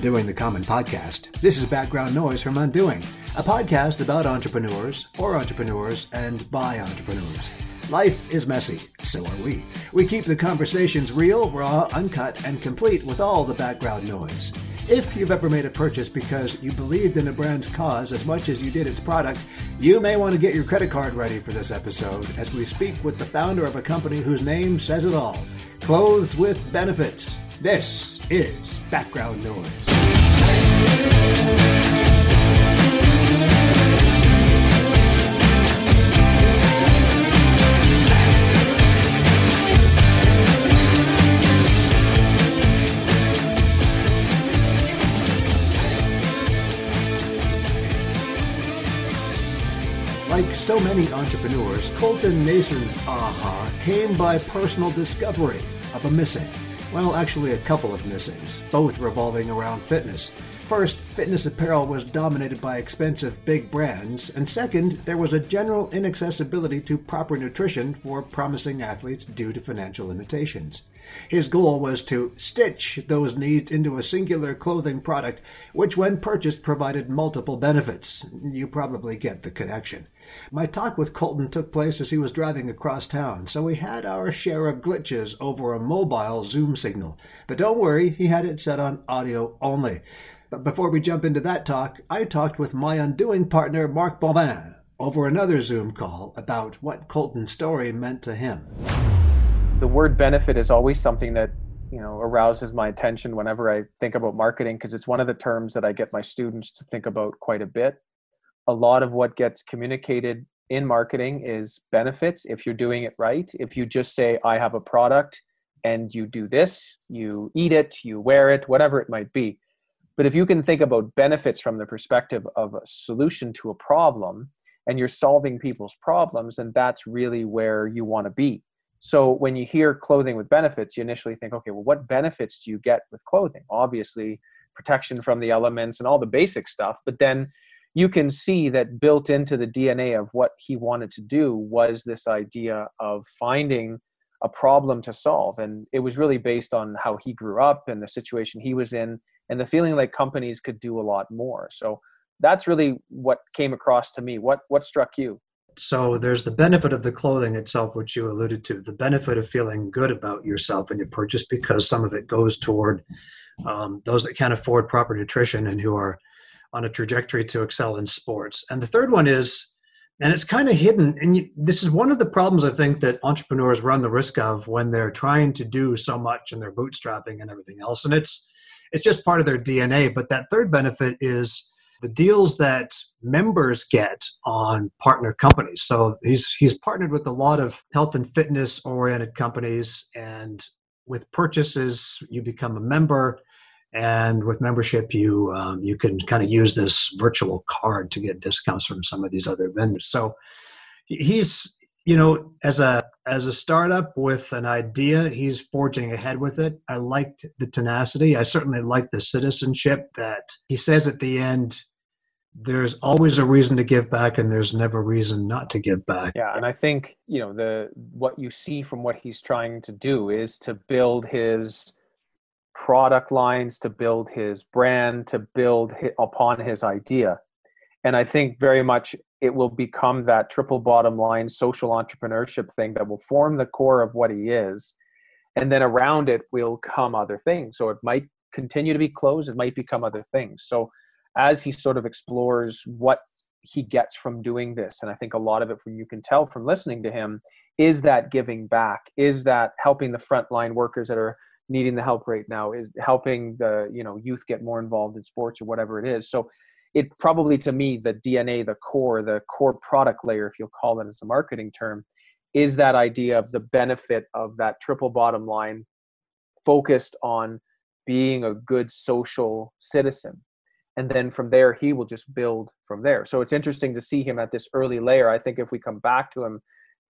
Undoing the Common podcast. This is background noise from Undoing, a podcast about entrepreneurs, or entrepreneurs, and by entrepreneurs. Life is messy, so are we. We keep the conversations real, raw, uncut, and complete with all the background noise. If you've ever made a purchase because you believed in a brand's cause as much as you did its product, you may want to get your credit card ready for this episode as we speak with the founder of a company whose name says it all Clothes with Benefits. This is Background Noise. Like so many entrepreneurs, Colton Mason's aha came by personal discovery of a missing. Well, actually, a couple of missings, both revolving around fitness. First, fitness apparel was dominated by expensive big brands, and second, there was a general inaccessibility to proper nutrition for promising athletes due to financial limitations. His goal was to stitch those needs into a singular clothing product, which, when purchased, provided multiple benefits. You probably get the connection. My talk with Colton took place as he was driving across town, so we had our share of glitches over a mobile Zoom signal. But don't worry, he had it set on audio only. But before we jump into that talk, I talked with my undoing partner, Mark Bovin, over another Zoom call about what Colton's story meant to him. The word benefit is always something that you know arouses my attention whenever I think about marketing because it's one of the terms that I get my students to think about quite a bit a lot of what gets communicated in marketing is benefits if you're doing it right. If you just say, I have a product and you do this, you eat it, you wear it, whatever it might be. But if you can think about benefits from the perspective of a solution to a problem and you're solving people's problems, then that's really where you want to be. So when you hear clothing with benefits, you initially think, okay, well, what benefits do you get with clothing? Obviously, protection from the elements and all the basic stuff. But then you can see that built into the DNA of what he wanted to do was this idea of finding a problem to solve. And it was really based on how he grew up and the situation he was in and the feeling like companies could do a lot more. So that's really what came across to me. What what struck you? So there's the benefit of the clothing itself, which you alluded to, the benefit of feeling good about yourself and your purchase because some of it goes toward um, those that can't afford proper nutrition and who are on a trajectory to excel in sports. And the third one is, and it's kind of hidden. And you, this is one of the problems I think that entrepreneurs run the risk of when they're trying to do so much and they're bootstrapping and everything else. And it's it's just part of their DNA. But that third benefit is the deals that members get on partner companies. So he's he's partnered with a lot of health and fitness oriented companies and with purchases you become a member and with membership you um, you can kind of use this virtual card to get discounts from some of these other vendors. So he's you know as a as a startup with an idea he's forging ahead with it. I liked the tenacity. I certainly like the citizenship that he says at the end there's always a reason to give back and there's never reason not to give back. Yeah and i think you know the what you see from what he's trying to do is to build his product lines to build his brand to build upon his idea. And i think very much it will become that triple bottom line social entrepreneurship thing that will form the core of what he is. And then around it will come other things. So it might continue to be closed it might become other things. So as he sort of explores what he gets from doing this and i think a lot of it from you can tell from listening to him is that giving back is that helping the frontline workers that are needing the help right now is helping the you know youth get more involved in sports or whatever it is. So it probably to me the dna the core the core product layer if you'll call it as a marketing term is that idea of the benefit of that triple bottom line focused on being a good social citizen. And then from there he will just build from there. So it's interesting to see him at this early layer. I think if we come back to him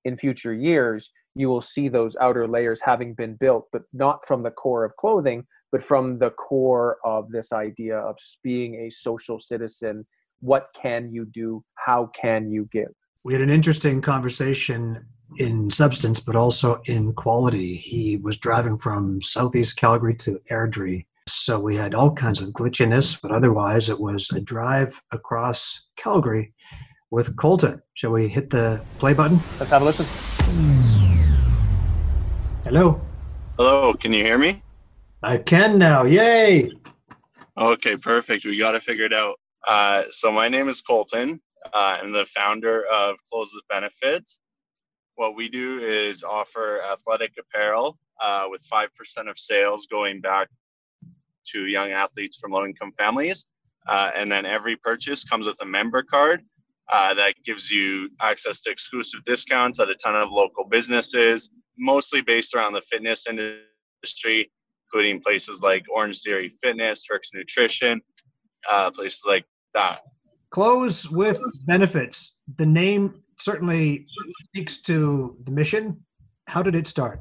in future years, you will see those outer layers having been built, but not from the core of clothing, but from the core of this idea of being a social citizen. What can you do? How can you give? We had an interesting conversation in substance, but also in quality. He was driving from Southeast Calgary to Airdrie So we had all kinds of glitchiness, but otherwise it was a drive across Calgary with Colton. Shall we hit the play button? Let's have a listen. Hello. Hello, can you hear me? I can now. Yay. Okay, perfect. We got to figure it out. Uh, so my name is Colton. Uh, I'm the founder of Clothes with Benefits. What we do is offer athletic apparel uh, with 5% of sales going back to young athletes from low income families. Uh, and then every purchase comes with a member card uh, that gives you access to exclusive discounts at a ton of local businesses, mostly based around the fitness industry, including places like Orange Theory Fitness, Herx Nutrition, uh, places like that. Clothes with Benefits. The name certainly speaks to the mission. How did it start?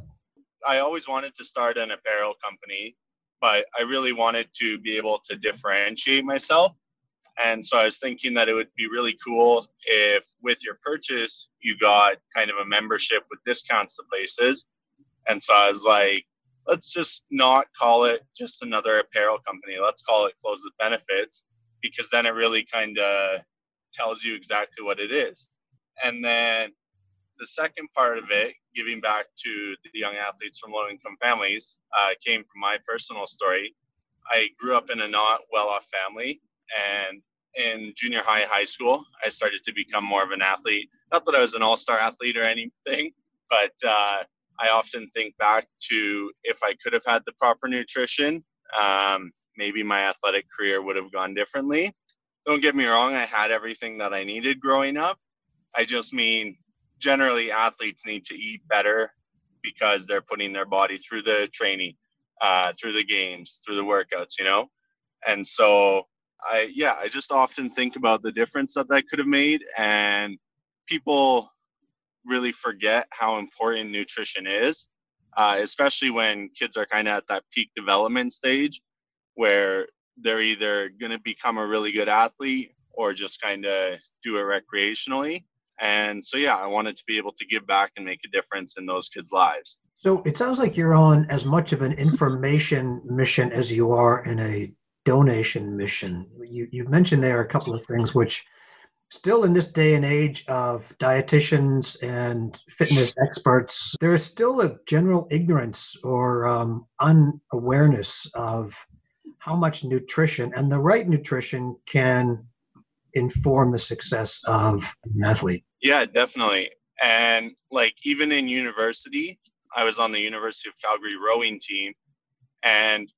I always wanted to start an apparel company, but I really wanted to be able to differentiate myself. And so I was thinking that it would be really cool if, with your purchase, you got kind of a membership with discounts to places. And so I was like, let's just not call it just another apparel company. Let's call it Clothes with Benefits because then it really kind of tells you exactly what it is. And then the second part of it, giving back to the young athletes from low income families, uh, came from my personal story. I grew up in a not well off family, and in junior high, high school, I started to become more of an athlete. Not that I was an all star athlete or anything, but uh, I often think back to if I could have had the proper nutrition, um, maybe my athletic career would have gone differently. Don't get me wrong, I had everything that I needed growing up. I just mean generally athletes need to eat better because they're putting their body through the training, uh, through the games, through the workouts, you know? And so I, yeah, I just often think about the difference that that could have made. And people really forget how important nutrition is, uh, especially when kids are kind of at that peak development stage where they're either going to become a really good athlete or just kind of do it recreationally. And so, yeah, I wanted to be able to give back and make a difference in those kids' lives. So it sounds like you're on as much of an information mission as you are in a donation mission. You, you mentioned there a couple of things which still in this day and age of dietitians and fitness experts, there is still a general ignorance or um, unawareness of how much nutrition and the right nutrition can inform the success of an athlete. Yeah, definitely. And like even in university, I was on the University of Calgary rowing team. And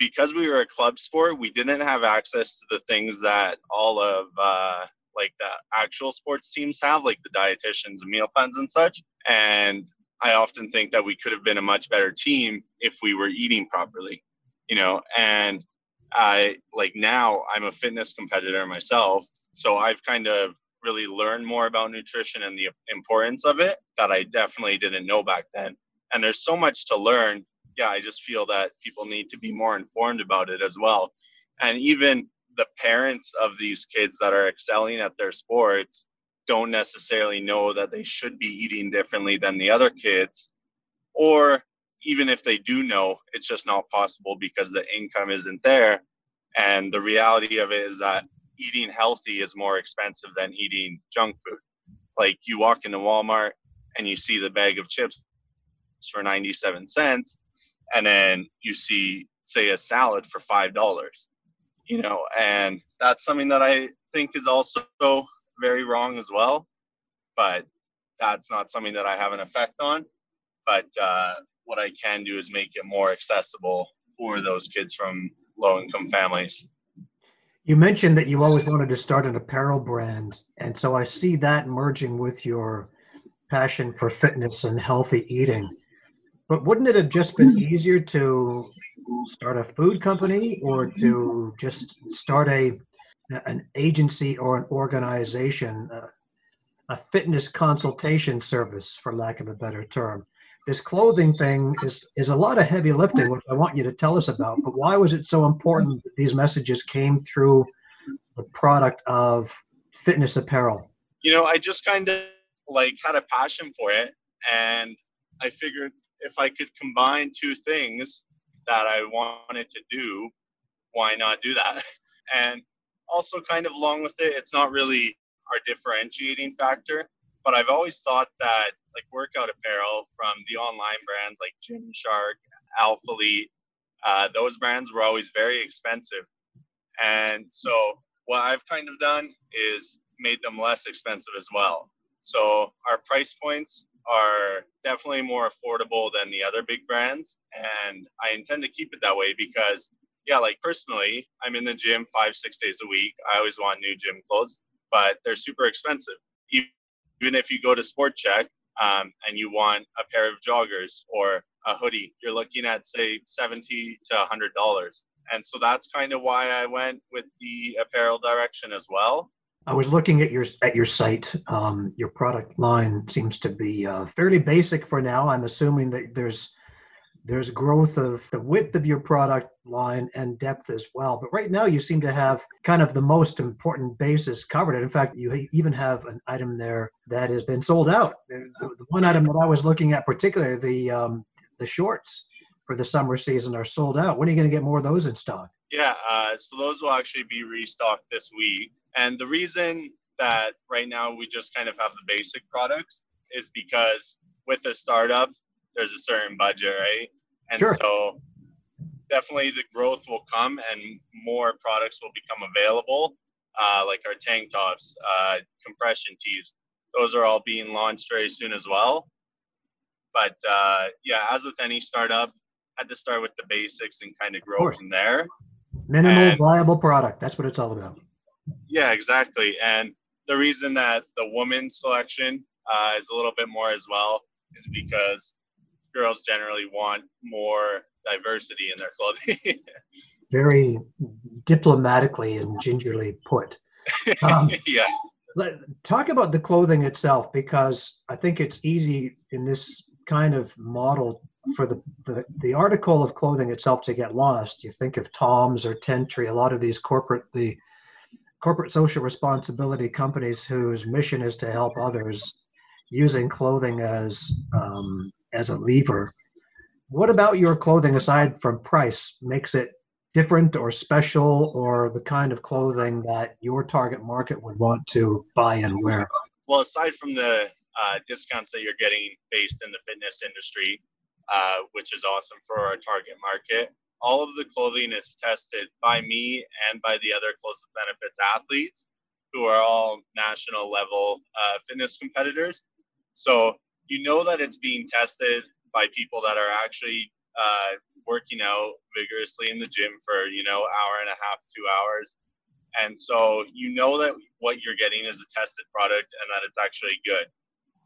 because we were a club sport, we didn't have access to the things that all of uh, like the actual sports teams have, like the dietitians and meal plans and such. And I often think that we could have been a much better team if we were eating properly, you know. And I like now I'm a fitness competitor myself, so I've kind of really learned more about nutrition and the importance of it that I definitely didn't know back then. And there's so much to learn. Yeah, I just feel that people need to be more informed about it as well. And even the parents of these kids that are excelling at their sports don't necessarily know that they should be eating differently than the other kids. Or even if they do know it's just not possible because the income isn't there. And the reality of it is that eating healthy is more expensive than eating junk food. Like you walk into walmart and you see the bag of chips for 97 cents and then you see say a salad for five dollars you know, and that's something that I think is also very wrong as well. But that's not something that I have an effect on. But uh, what I can do is make it more accessible for those kids from low income families. You mentioned that you always wanted to start an apparel brand. And so I see that merging with your passion for fitness and healthy eating. But wouldn't it have just been easier to start a food company or to just start a an agency or an organization, a fitness consultation service, for lack of a better term. This clothing thing is is a lot of heavy lifting, which I want you to tell us about. But why was it so important that these messages came through the product of fitness apparel? You know, I just kind of like had a passion for it, and I figured if I could combine two things that I wanted to do, why not do that? And also, kind of along with it, it's not really our differentiating factor, but I've always thought that like workout apparel from the online brands like Gymshark, Alphalete, uh, those brands were always very expensive. And so what I've kind of done is made them less expensive as well. So our price points are definitely more affordable than the other big brands. And I intend to keep it that way because, yeah, like personally, I'm in the gym five, six days a week. I always want new gym clothes, but they're super expensive. Even if you go to Sport Chek um, and you want a pair of joggers or a hoodie, you're looking at, say, 70 to $100. And so that's kind of why I went with the apparel direction as well. I was looking at your at your site. Um, your product line seems to be uh, fairly basic for now. I'm assuming that there's there's growth of the width of your product line and depth as well. But right now, you seem to have kind of the most important bases covered. And in fact, you even have an item there that has been sold out. The, the one item that I was looking at, particularly the um, the shorts for the summer season, are sold out. When are you going to get more of those in stock? Yeah, uh, so those will actually be restocked this week. And the reason that right now we just kind of have the basic products is because with a startup, there's a certain budget, right? And sure. so definitely the growth will come and more products will become available, uh, like our tank tops, uh, compression tees. Those are all being launched very soon as well. But uh, yeah, as with any startup, had to start with the basics and kind of grow from there. Minimal and, viable product. That's what it's all about. Yeah, exactly. And the reason that the women's selection uh, is a little bit more as well is because girls generally want more diversity in their clothing. Very diplomatically and gingerly put. Um, yeah. Let, talk about the clothing itself because I think it's easy in this kind of model for the, the, the article of clothing itself to get lost. You think of Toms or Tentree, a lot of these corporate the corporate social responsibility companies whose mission is to help others using clothing as um, as a lever. What about your clothing, aside from price, makes it different or special, or the kind of clothing that your target market would want to buy and wear? Well, aside from the uh, discounts that you're getting based in the fitness industry, uh, which is awesome for our target market. All of the clothing is tested by me and by the other close benefits athletes who are all national level uh, fitness competitors. So you know that it's being tested by people that are actually uh, working out vigorously in the gym for you know hour and a half, two hours, and so you know that what you're getting is a tested product and that it's actually good.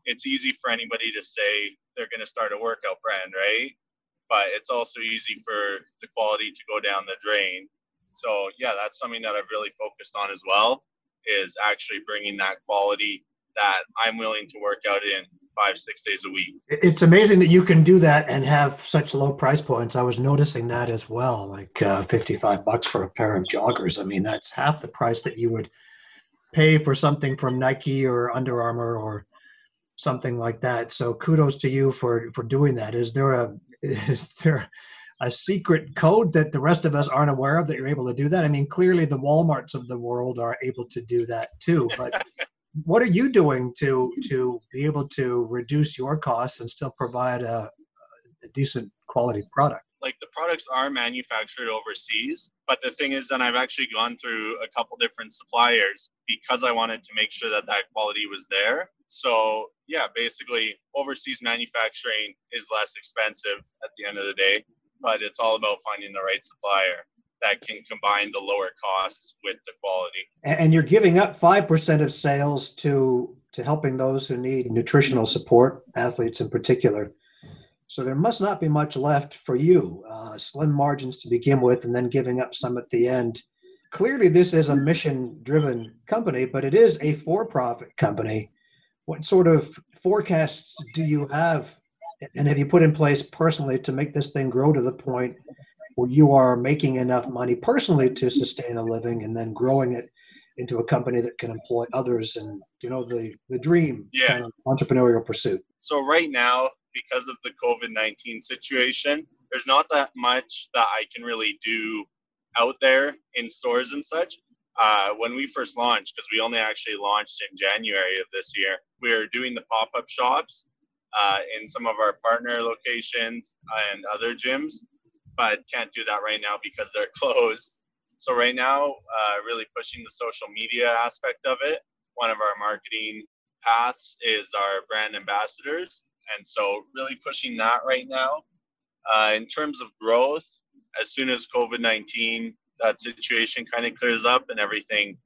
It's easy for anybody to say they're going to start a workout brand, right? But it's also easy for the quality to go down the drain. So yeah, that's something that I've really focused on as well, is actually bringing that quality that I'm willing to work out in five, six days a week. It's amazing that you can do that and have such low price points. I was noticing that as well, like uh, 55 bucks for a pair of joggers. I mean, that's half the price that you would pay for something from Nike or Under Armour or something like that. So kudos to you for for doing that. Is there a is there a secret code that the rest of us aren't aware of that you're able to do that? I mean, clearly the WalMarts of the world are able to do that too, but what are you doing to to be able to reduce your costs and still provide a, a decent quality product? like the products are manufactured overseas but the thing is that i've actually gone through a couple different suppliers because i wanted to make sure that that quality was there so yeah basically overseas manufacturing is less expensive at the end of the day but it's all about finding the right supplier that can combine the lower costs with the quality and you're giving up 5% of sales to to helping those who need nutritional support athletes in particular so there must not be much left for you. Uh, slim margins to begin with, and then giving up some at the end. Clearly, this is a mission driven company, but it is a for profit company. What sort of forecasts do you have, and have you put in place personally to make this thing grow to the point where you are making enough money personally to sustain a living and then growing it into a company that can employ others and you know the the dream yeah. kind of entrepreneurial pursuit so right now because of the COVID 19 situation, there's not that much that I can really do out there in stores and such. Uh, when we first launched, because we only actually launched in January of this year, we were doing the pop up shops uh, in some of our partner locations and other gyms, but can't do that right now because they're closed. So, right now, uh, really pushing the social media aspect of it. One of our marketing paths is our brand ambassadors. And so, really pushing that right now. Uh, in terms of growth, as soon as COVID 19, that situation kind of clears up and everything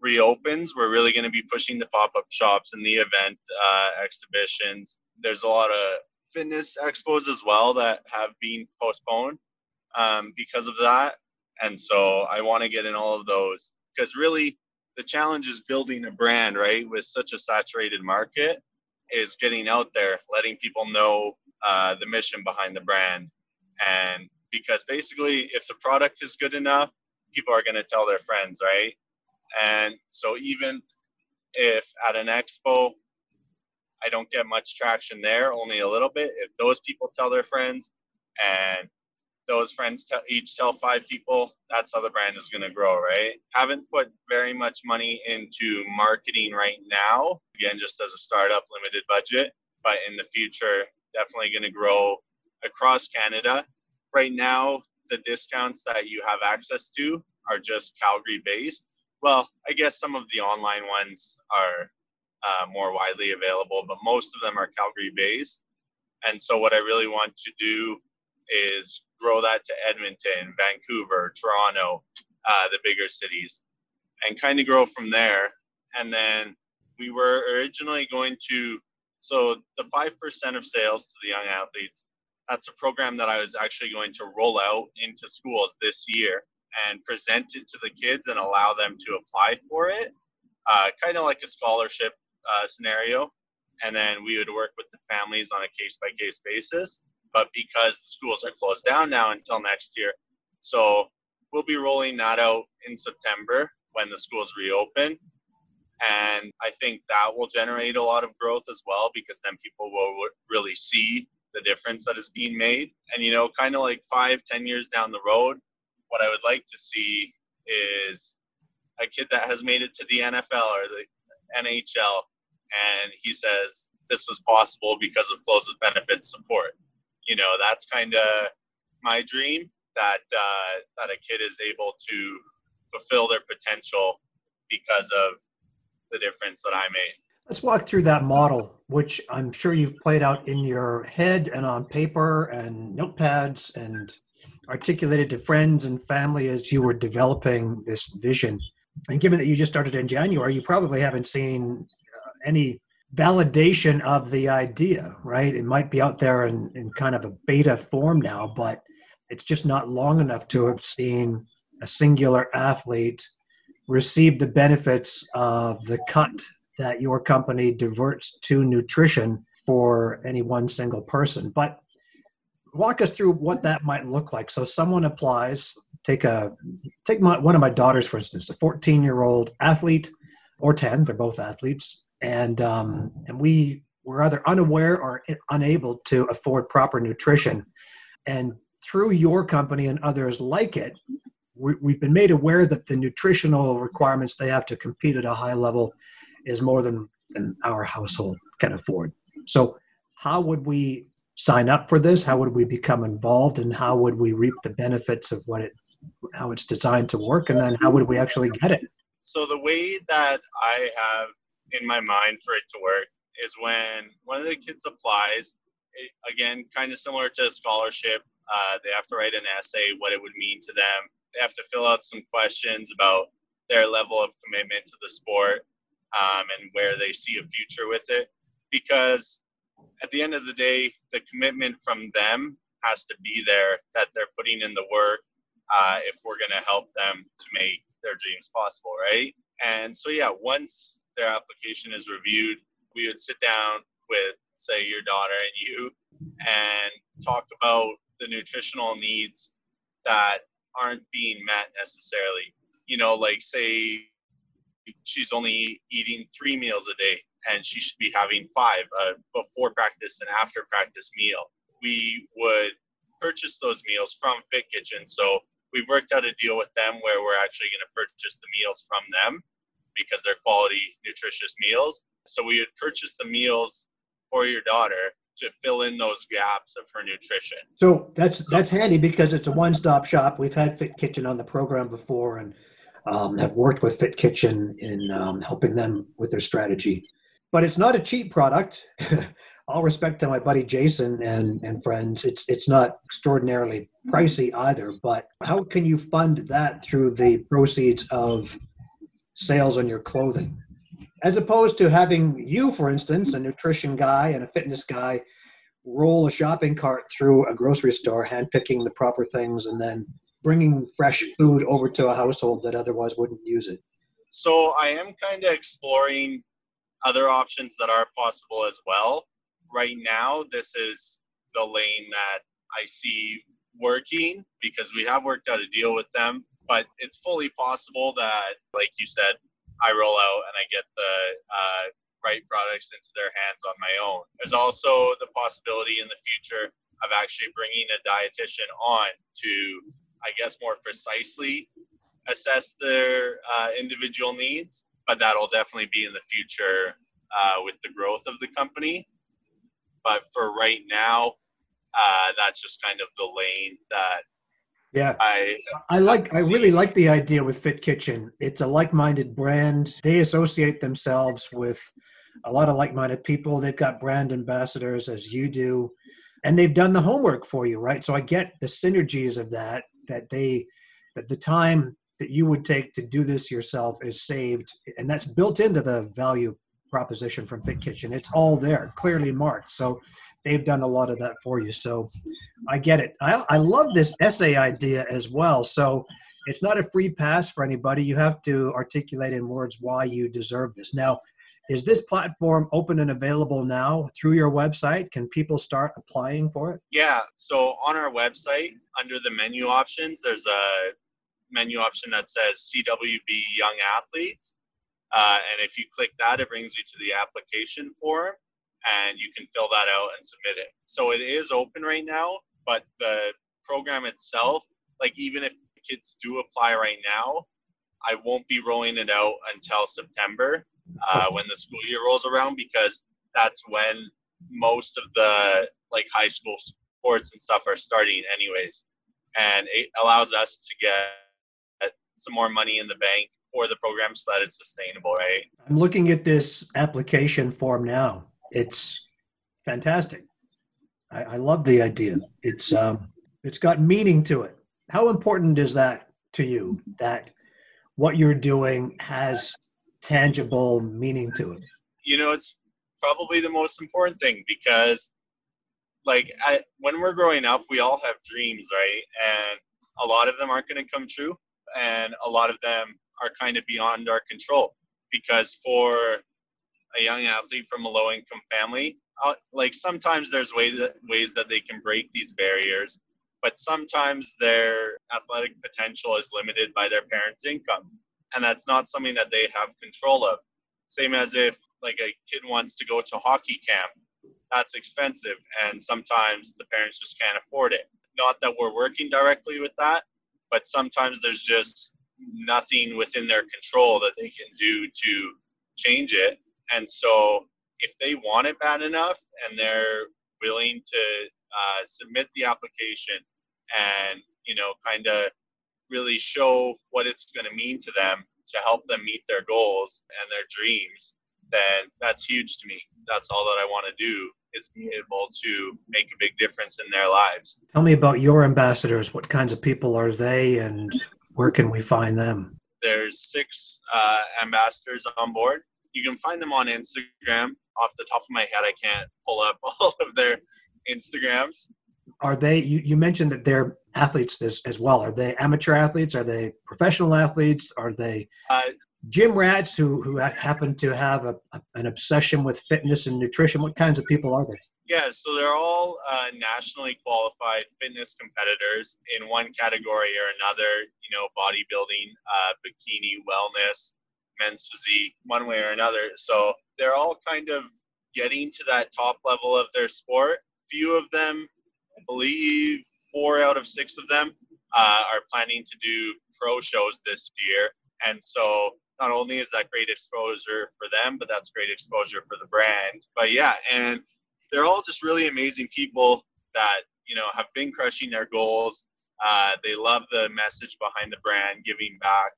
reopens, we're really going to be pushing the pop up shops and the event uh, exhibitions. There's a lot of fitness expos as well that have been postponed um, because of that. And so I want to get in all of those because really the challenge is building a brand, right? With such a saturated market, is getting out there, letting people know uh, the mission behind the brand. And because basically, if the product is good enough, people are going to tell their friends, right? And so even if at an expo, I don't get much traction there, only a little bit, if those people tell their friends and those friends tell, each tell five people, that's how the brand is going to grow, right? Haven't put very much money into marketing right now. Again, just as a startup, limited budget, but in the future, definitely going to grow across Canada. Right now, the discounts that you have access to are just Calgary based. Well, I guess some of the online ones are uh, more widely available, but most of them are Calgary based. And so, what I really want to do is grow that to Edmonton, Vancouver, Toronto, uh, the bigger cities, and kind of grow from there. And then we were originally going to, so the 5% of sales to the young athletes, that's a program that I was actually going to roll out into schools this year and present it to the kids and allow them to apply for it, uh, kind of like a scholarship uh, scenario. And then we would work with the families on a case by case basis but because the schools are closed down now until next year. So we'll be rolling that out in September when the schools reopen. And I think that will generate a lot of growth as well because then people will really see the difference that is being made. And, you know, kind of like five, ten years down the road, what I would like to see is a kid that has made it to the NFL or the NHL and he says this was possible because of closed benefits support you know that's kind of my dream that uh, that a kid is able to fulfill their potential because of the difference that I made. Let's walk through that model, which I'm sure you've played out in your head and on paper and notepads and articulated to friends and family as you were developing this vision. And given that you just started in January, you probably haven't seen uh, any validation of the idea, right? It might be out there in, in kind of a beta form now, but it's just not long enough to have seen a singular athlete receive the benefits of the cut that your company diverts to nutrition for any one single person. But walk us through what that might look like. So someone applies, take a take my, one of my daughters for instance, a 14 year old athlete or 10, they're both athletes, and um, and we were either unaware or unable to afford proper nutrition. And through your company and others like it, we, have been made aware that the nutritional requirements they have to compete at a high level is more than, than our household can afford. So, how would we sign up for this? How would we become involved, and how would we reap the benefits of what it, how it's designed to work, and then how would we actually get it? So the way that I have in my mind for it to work is when one of the kids applies, again, kind of similar to a scholarship, uh, they have to write an essay, what it would mean to them. They have to fill out some questions about their level of commitment to the sport um, and where they see a future with it. Because at the end of the day, the commitment from them has to be there that they're putting in the work uh, if we're going to help them to make their dreams possible, right? And so, yeah, once their application is reviewed, we would sit down with, say, your daughter and you and talk about the nutritional needs that aren't being met necessarily. You know, like, say, she's only eating three meals a day and she should be having five a before practice and after practice meal. We would purchase those meals from Fit Kitchen. So we've worked out a deal with them where we're actually going to purchase the meals from them because they're quality, nutritious meals. So we would purchase the meals for your daughter to fill in those gaps of her nutrition. So that's that's handy because it's a one-stop shop. We've had Fit Kitchen on the program before and um, have worked with Fit Kitchen in um, helping them with their strategy. But it's not a cheap product. All respect to my buddy Jason and, and friends, it's it's not extraordinarily pricey either. But how can you fund that through the proceeds of sales on your clothing? as opposed to having you, for instance, a nutrition guy and a fitness guy, roll a shopping cart through a grocery store, handpicking the proper things, and then bringing fresh food over to a household that otherwise wouldn't use it. So I am kind of exploring other options that are possible as well. Right now, this is the lane that I see working because we have worked out a deal with them, but it's fully possible that, like you said, I roll out and I get the uh, right products into their hands on my own. There's also the possibility in the future of actually bringing a dietitian on to, I guess, more precisely assess their uh, individual needs. But that'll definitely be in the future uh, with the growth of the company. But for right now, uh, that's just kind of the lane that yeah, I I like I really like the idea with Fit Kitchen. It's a like-minded brand. They associate themselves with a lot of like-minded people. They've got brand ambassadors as you do, and they've done the homework for you, right? So I get the synergies of that. That they that the time that you would take to do this yourself is saved, and that's built into the value proposition from Fit Kitchen. It's all there, clearly marked. So they've done a lot of that for you. So I get it. I, I love this essay idea as well. So it's not a free pass for anybody. You have to articulate in words why you deserve this. Now, is this platform open and available now through your website? Can people start applying for it? Yeah. So on our website, under the menu options, there's a menu option that says CWB Young Athletes. Uh, and if you click that, it brings you to the application form and you can fill that out and submit it. So it is open right now, but the program itself, like even if kids do apply right now, I won't be rolling it out until September uh, when the school year rolls around because that's when most of the like high school sports and stuff are starting anyways and it allows us to get some more money in the bank for the program so that it's sustainable right i'm looking at this application form now it's fantastic. I, I love the idea. It's um, it's got meaning to it. How important is that to you? That what you're doing has tangible meaning to it. You know, it's probably the most important thing because, like, I, when we're growing up, we all have dreams, right? And a lot of them aren't going to come true, and a lot of them are kind of beyond our control. Because for a young athlete from a low income family, uh, like sometimes there's ways that, ways that they can break these barriers, but sometimes their athletic potential is limited by their parents' income. And that's not something that they have control of. Same as if like a kid wants to go to hockey camp, that's expensive. And sometimes the parents just can't afford it. Not that we're working directly with that, but sometimes there's just nothing within their control that they can do to change it and so if they want it bad enough and they're willing to uh, submit the application and, you know, kind of really show what it's going to mean to them to help them meet their goals and their dreams, then that's huge to me. That's all that I want to do is be able to make a big difference in their lives. Tell me about your ambassadors. What kinds of people are they and where can we find them? There's six uh, ambassadors on board you can find them on Instagram. Off the top of my head, I can't pull up all of their Instagrams. Are they? You, you mentioned that they're athletes this as well. Are they amateur athletes? Are they professional athletes? Are they uh, gym rats who who happen to have a, a, an obsession with fitness and nutrition? What kinds of people are they? Yeah, so they're all uh, nationally qualified fitness competitors in one category or another. You know, bodybuilding, uh, bikini, wellness, men's physique one way or another. So they're all kind of getting to that top level of their sport. Few of them, I believe four out of six of them uh, are planning to do pro shows this year. And so not only is that great exposure for them, but that's great exposure for the brand. But yeah, and they're all just really amazing people that, you know, have been crushing their goals. Uh, they love the message behind the brand, giving back.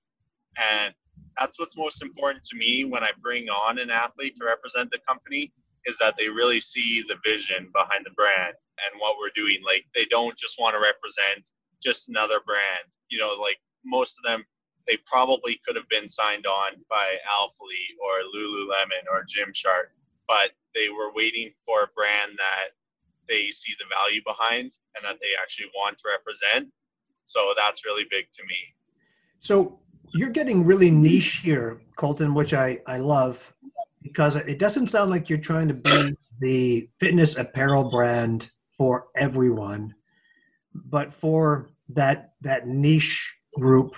And that's what's most important to me when I bring on an athlete to represent the company is that they really see the vision behind the brand and what we're doing. Like they don't just want to represent just another brand. You know, like most of them, they probably could have been signed on by Alphalete or Lululemon or Gymshark, but they were waiting for a brand that they see the value behind and that they actually want to represent. So that's really big to me. So you're getting really niche here, Colton, which I, I love because it doesn't sound like you're trying to be the fitness apparel brand for everyone, but for that that niche group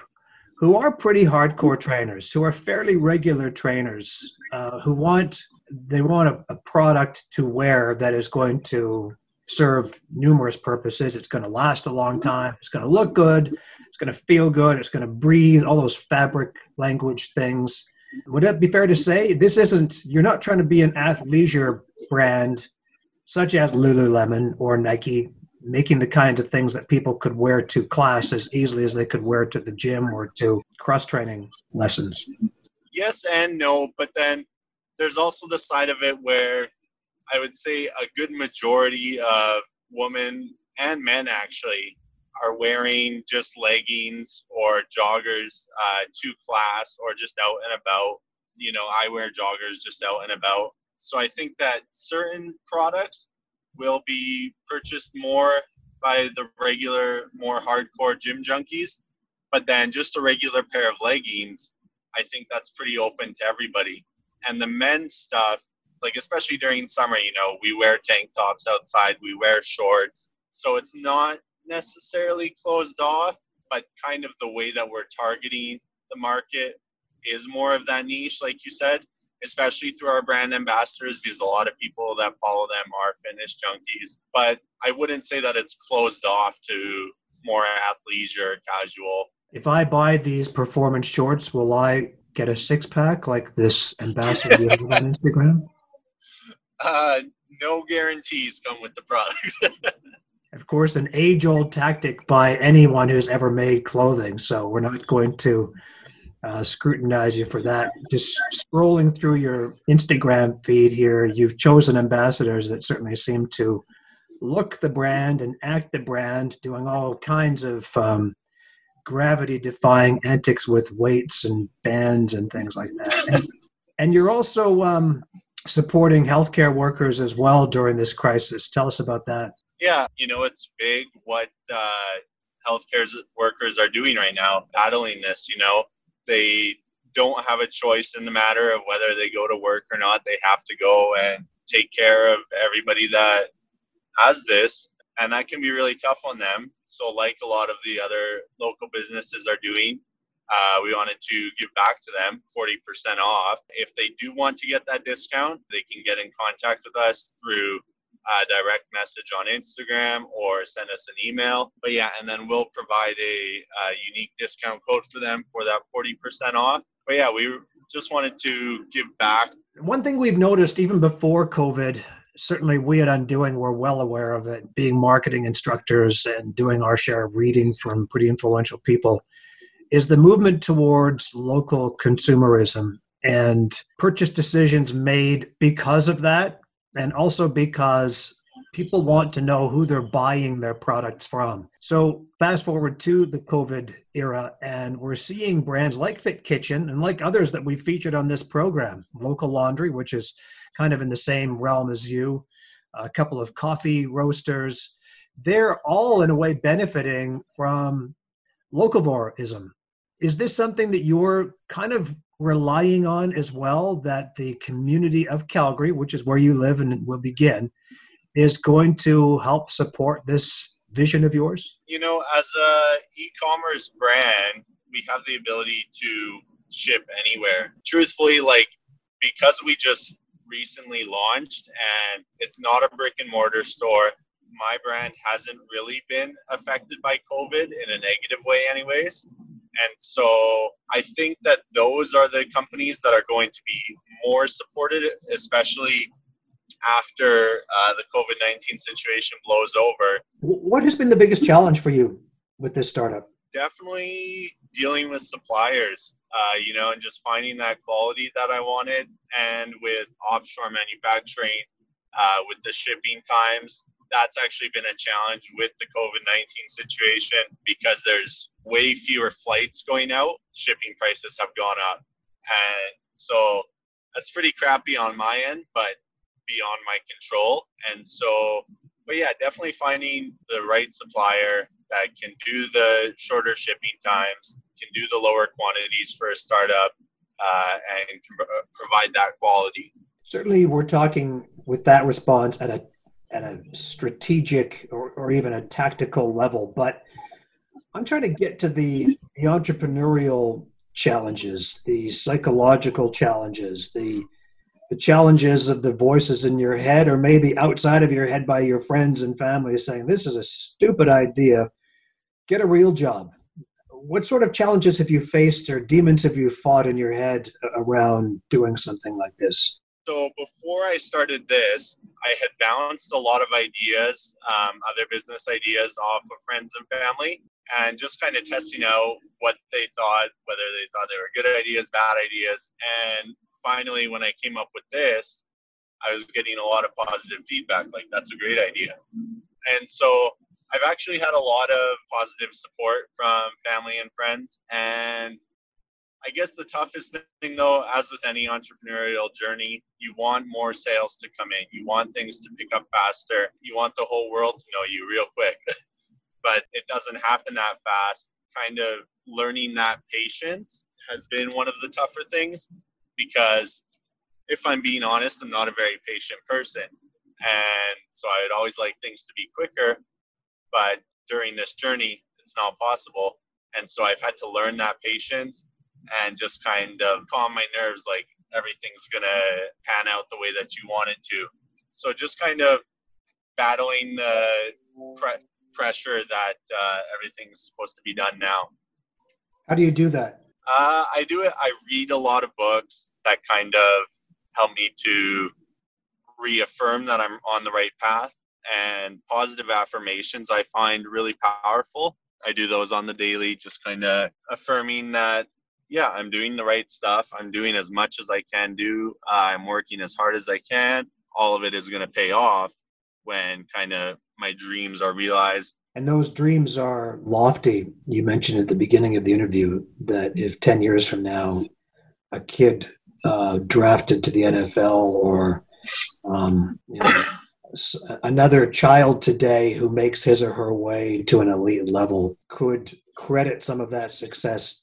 who are pretty hardcore trainers, who are fairly regular trainers, uh, who want they want a, a product to wear that is going to serve numerous purposes. It's going to last a long time. It's going to look good. It's going to feel good. It's going to breathe. All those fabric language things. Would it be fair to say this isn't? You're not trying to be an athleisure brand such as Lululemon or Nike, making the kinds of things that people could wear to class as easily as they could wear to the gym or to cross training lessons. Yes and no, but then there's also the side of it where I would say a good majority of women and men actually are wearing just leggings or joggers uh, to class or just out and about. You know, I wear joggers just out and about. So I think that certain products will be purchased more by the regular, more hardcore gym junkies. But then just a regular pair of leggings, I think that's pretty open to everybody. And the men's stuff, like especially during summer, you know, we wear tank tops outside, we wear shorts. So it's not necessarily closed off, but kind of the way that we're targeting the market is more of that niche, like you said, especially through our brand ambassadors, because a lot of people that follow them are fitness junkies. But I wouldn't say that it's closed off to more athleisure, casual. If I buy these performance shorts, will I get a six pack like this ambassador on Instagram? Uh, no guarantees come with the product. of course, an age old tactic by anyone who's ever made clothing. So we're not going to uh, scrutinize you for that. Just scrolling through your Instagram feed here, you've chosen ambassadors that certainly seem to look the brand and act the brand, doing all kinds of um, gravity defying antics with weights and bands and things like that. And, and you're also um, supporting healthcare workers as well during this crisis. Tell us about that. Yeah, you know, it's big what uh, healthcare workers are doing right now, battling this. You know, they don't have a choice in the matter of whether they go to work or not. They have to go and take care of everybody that has this, and that can be really tough on them. So, like a lot of the other local businesses are doing, uh, we wanted to give back to them 40% off. If they do want to get that discount, they can get in contact with us through a direct message on Instagram or send us an email. But yeah, and then we'll provide a, a unique discount code for them for that 40% off. But yeah, we just wanted to give back. One thing we've noticed even before COVID, certainly we at Undoing were well aware of it, being marketing instructors and doing our share of reading from pretty influential people, is the movement towards local consumerism and purchase decisions made because of that and also because people want to know who they're buying their products from. So, fast forward to the COVID era, and we're seeing brands like Fit Kitchen and like others that we featured on this program, Local Laundry, which is kind of in the same realm as you, a couple of coffee roasters. They're all, in a way, benefiting from locavorism. Is this something that you're kind of relying on as well that the community of Calgary, which is where you live and will begin, is going to help support this vision of yours? You know, as a e-commerce brand, we have the ability to ship anywhere. Truthfully, like because we just recently launched and it's not a brick and mortar store, my brand hasn't really been affected by COVID in a negative way, anyways. And so I think that those are the companies that are going to be more supported, especially after uh, the COVID 19 situation blows over. What has been the biggest challenge for you with this startup? Definitely dealing with suppliers, uh, you know, and just finding that quality that I wanted. And with offshore manufacturing, uh, with the shipping times, that's actually been a challenge with the COVID 19 situation because there's way fewer flights going out. Shipping prices have gone up. And so that's pretty crappy on my end, but beyond my control. And so, but yeah, definitely finding the right supplier that can do the shorter shipping times, can do the lower quantities for a startup, uh, and provide that quality. Certainly, we're talking with that response at a at a strategic or, or even a tactical level, but I'm trying to get to the, the entrepreneurial challenges, the psychological challenges, the the challenges of the voices in your head or maybe outside of your head by your friends and family saying this is a stupid idea. Get a real job. What sort of challenges have you faced or demons have you fought in your head around doing something like this so before i started this i had balanced a lot of ideas um, other business ideas off of friends and family and just kind of testing out what they thought whether they thought they were good ideas bad ideas and finally, when I came up with this, I was getting a lot of positive feedback. Like, that's a great idea. And so I've actually had a lot of positive support from family and friends. And I guess the toughest thing, though, as with any entrepreneurial journey, you want more sales to come in. You want things to pick up faster. You want the whole world to know you real quick. but it doesn't happen that fast. Kind of learning that patience has been one of the tougher things because if I'm being honest, I'm not a very patient person. And so I would always like things to be quicker. But during this journey, it's not possible. And so I've had to learn that patience and just kind of calm my nerves like everything's going to pan out the way that you want it to. So just kind of battling the pre- pressure that uh, everything's supposed to be done now. How do you do that? Uh, I do it. I read a lot of books that kind of help me to reaffirm that I'm on the right path. And positive affirmations I find really powerful. I do those on the daily, just kind of affirming that, yeah, I'm doing the right stuff. I'm doing as much as I can do. Uh, I'm working as hard as I can. All of it is going to pay off when kind of my dreams are realized and those dreams are lofty. You mentioned at the beginning of the interview that if 10 years from now, a kid uh, drafted to the NFL or um, you know, another child today who makes his or her way to an elite level could credit some of that success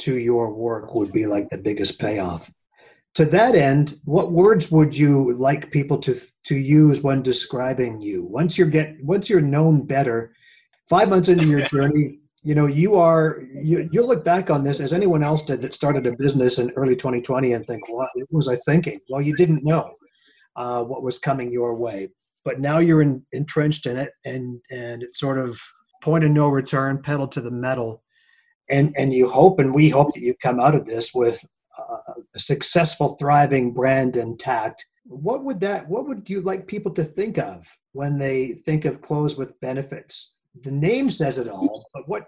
to your work would be like the biggest payoff. To that end, what words would you like people to to use when describing you? Once you get once you're known better, five months into your journey, you know, you are you you look back on this as anyone else did that started a business in early 2020 and think, what was I thinking? Well, you didn't know uh, what was coming your way, but now you're in, entrenched in it, and and it's sort of point of no return, pedal to the metal, and and you hope, and we hope that you come out of this with uh, a successful, thriving brand intact. What would that? What would you like people to think of when they think of Clothes with Benefits? the name says it all, but what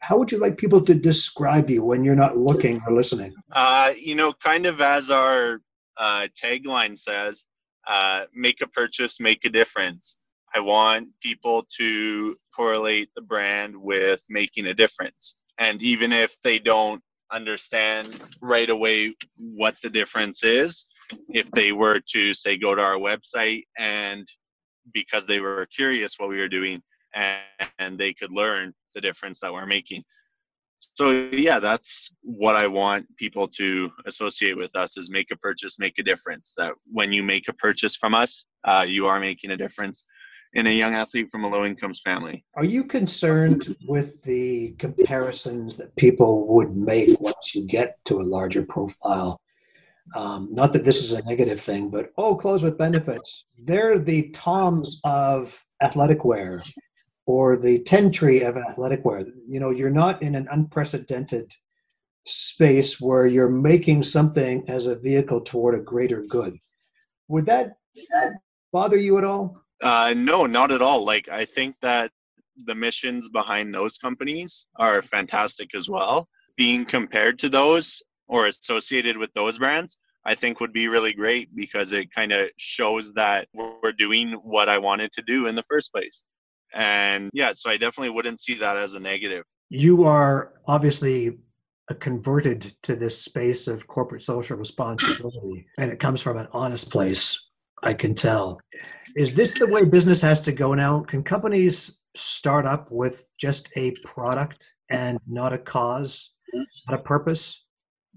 how would you like people to describe you when you're not looking or listening? Uh, you know, kind of as our uh, tagline says, uh, make a purchase, make a difference. I want people to correlate the brand with making a difference. And even if they don't understand right away what the difference is, if they were to say go to our website and because they were curious what we were doing, and, and they could learn the difference that we're making. So yeah that's what i want people to associate with us is make a purchase make a difference. That when you make a purchase from us uh, you are making a difference in a young athlete from a low income family are you concerned with the comparisons that people would make once you get to a larger profile um, not that this is a negative thing but oh Clothes with Benefits they're the TOMS of athletic wear or the tentree of athletic wear. You know, you're not in an unprecedented space where you're making something as a vehicle toward a greater good. Would that bother you at all? Uh, no, not at all. Like, I think that the missions behind those companies are fantastic as well. Being compared to those or associated with those brands, I think would be really great because it kind of shows that we're doing what I wanted to do in the first place. And yeah, so I definitely wouldn't see that as a negative. You are obviously converted to this space of corporate social responsibility, and it comes from an honest place. I can tell. Is this the way business has to go now? Can companies start up with just a product and not a cause, not a purpose?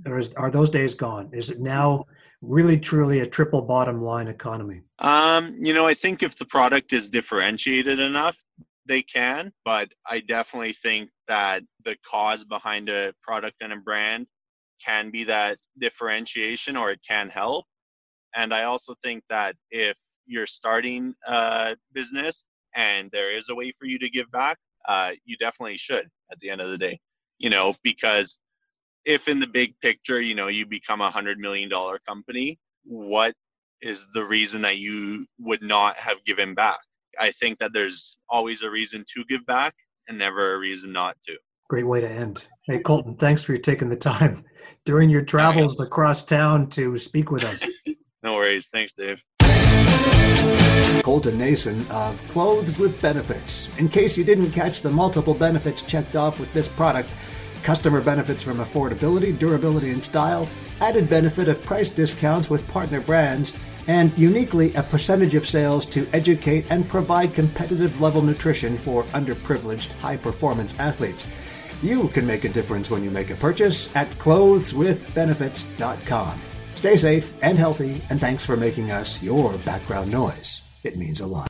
Or is, are those days gone? Is it now really truly a triple bottom line economy? Um, you know, I think if the product is differentiated enough, they can, but I definitely think that the cause behind a product and a brand can be that differentiation or it can help. And I also think that if you're starting a business and there is a way for you to give back, uh, you definitely should at the end of the day, you know, because if in the big picture, you know, you become a hundred million dollar company, what is the reason that you would not have given back? I think that there's always a reason to give back and never a reason not to. Great way to end. Hey, Colton, thanks for taking the time during your travels across town to speak with us. no worries. Thanks, Dave. Colton Nason of Clothes with Benefits. In case you didn't catch the multiple benefits checked off with this product, customer benefits from affordability, durability, and style, added benefit of price discounts with partner brands, and uniquely a percentage of sales to educate and provide competitive level nutrition for underprivileged high performance athletes. You can make a difference when you make a purchase at clotheswithbenefits.com. Stay safe and healthy, and thanks for making us your background noise. It means a lot.